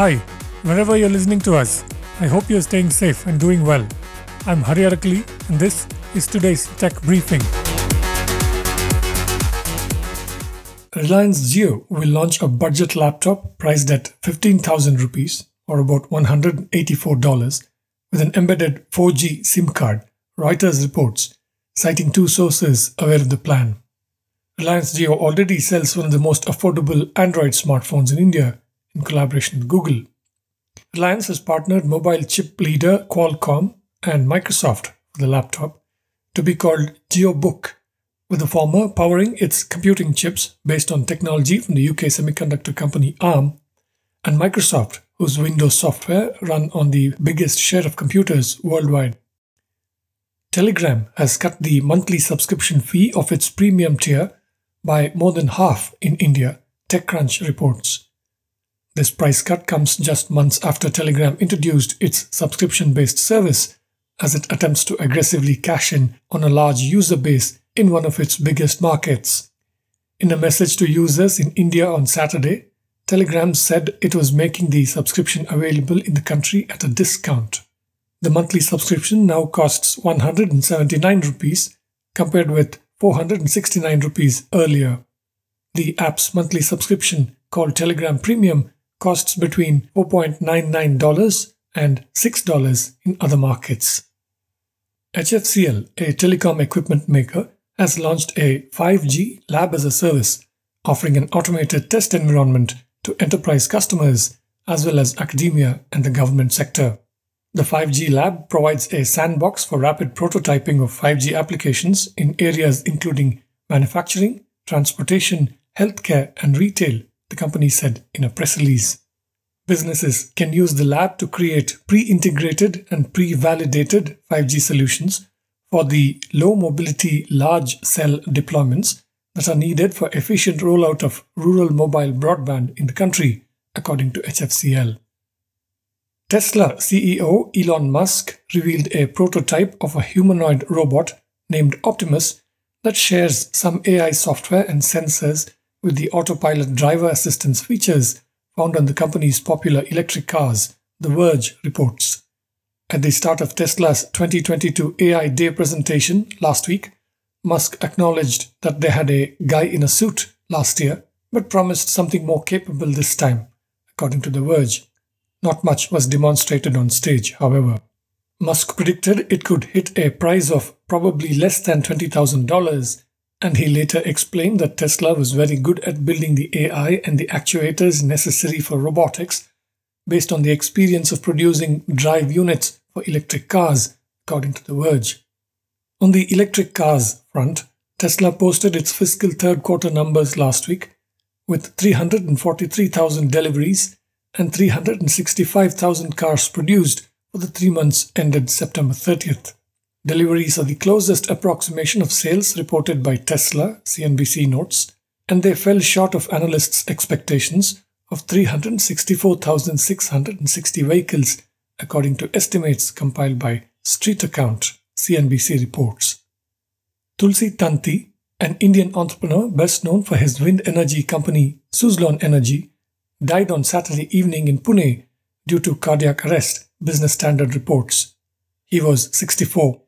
Hi, wherever you're listening to us, I hope you're staying safe and doing well. I'm Hari Arakali, and this is today's tech briefing. Reliance Jio will launch a budget laptop priced at 15,000 rupees or about $184 with an embedded 4G SIM card, Reuters reports, citing two sources aware of the plan. Reliance Jio already sells one of the most affordable Android smartphones in India in collaboration with Google. Reliance has partnered mobile chip leader Qualcomm and Microsoft for the laptop to be called JioBook, with the former powering its computing chips based on technology from the UK semiconductor company ARM, and Microsoft, whose Windows software run on the biggest share of computers worldwide. Telegram has cut the monthly subscription fee of its premium tier by more than half in India, TechCrunch reports. This price cut comes just months after Telegram introduced its subscription based service as it attempts to aggressively cash in on a large user base in one of its biggest markets. In a message to users in India on Saturday, Telegram said it was making the subscription available in the country at a discount. The monthly subscription now costs 179 rupees compared with 469 rupees earlier. The app's monthly subscription, called Telegram Premium, costs between $4.99 and $6 in other markets. HFCL, a telecom equipment maker, has launched a 5G lab as a service, offering an automated test environment to enterprise customers as well as academia and the government sector. The 5G lab provides a sandbox for rapid prototyping of 5G applications in areas including manufacturing, transportation, healthcare, and retail, the company said in a press release. Businesses can use the lab to create pre integrated and pre validated 5G solutions for the low mobility large cell deployments that are needed for efficient rollout of rural mobile broadband in the country, according to HFCL. Tesla CEO Elon Musk revealed a prototype of a humanoid robot named Optimus that shares some AI software and sensors with the autopilot driver assistance features found on the company's popular electric cars, The Verge reports. At the start of Tesla's 2022 AI Day presentation last week, Musk acknowledged that they had a guy in a suit last year, but promised something more capable this time, according to The Verge. Not much was demonstrated on stage, however. Musk predicted it could hit a price of probably less than $20,000, and he later explained that Tesla was very good at building the AI and the actuators necessary for robotics based on the experience of producing drive units for electric cars, according to The Verge. On the electric cars front, Tesla posted its fiscal third quarter numbers last week with 343,000 deliveries and 365,000 cars produced for the three months ended September 30th. Deliveries are the closest approximation of sales reported by Tesla, CNBC notes, and they fell short of analysts' expectations of 364,660 vehicles, according to estimates compiled by Street Account, CNBC reports. Tulsi Tanti, an Indian entrepreneur best known for his wind energy company Suzlon Energy, died on Saturday evening in Pune due to cardiac arrest, Business Standard reports. He was 64.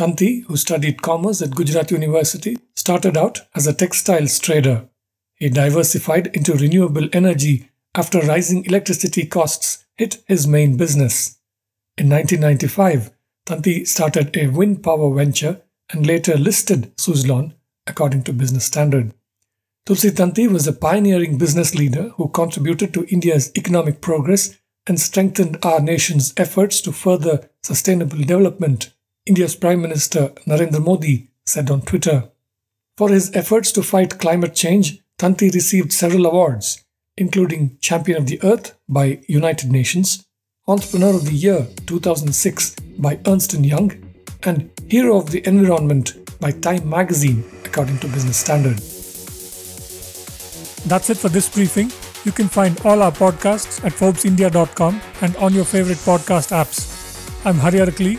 Tanti, who studied commerce at Gujarat University, started out as a textiles trader. He diversified into renewable energy after rising electricity costs hit his main business. In 1995, Tanti started a wind power venture and later listed Suzlon, according to Business Standard. Tulsi Tanti was a pioneering business leader who contributed to India's economic progress and strengthened our nation's efforts to further sustainable development, India's Prime Minister Narendra Modi said on Twitter. For his efforts to fight climate change, Tanti received several awards, including Champion of the Earth by United Nations, Entrepreneur of the Year 2006 by Ernst & Young, and Hero of the Environment by Time magazine, according to Business Standard. That's it for this briefing. You can find all our podcasts at ForbesIndia.com and on your favorite podcast apps. I'm Hari.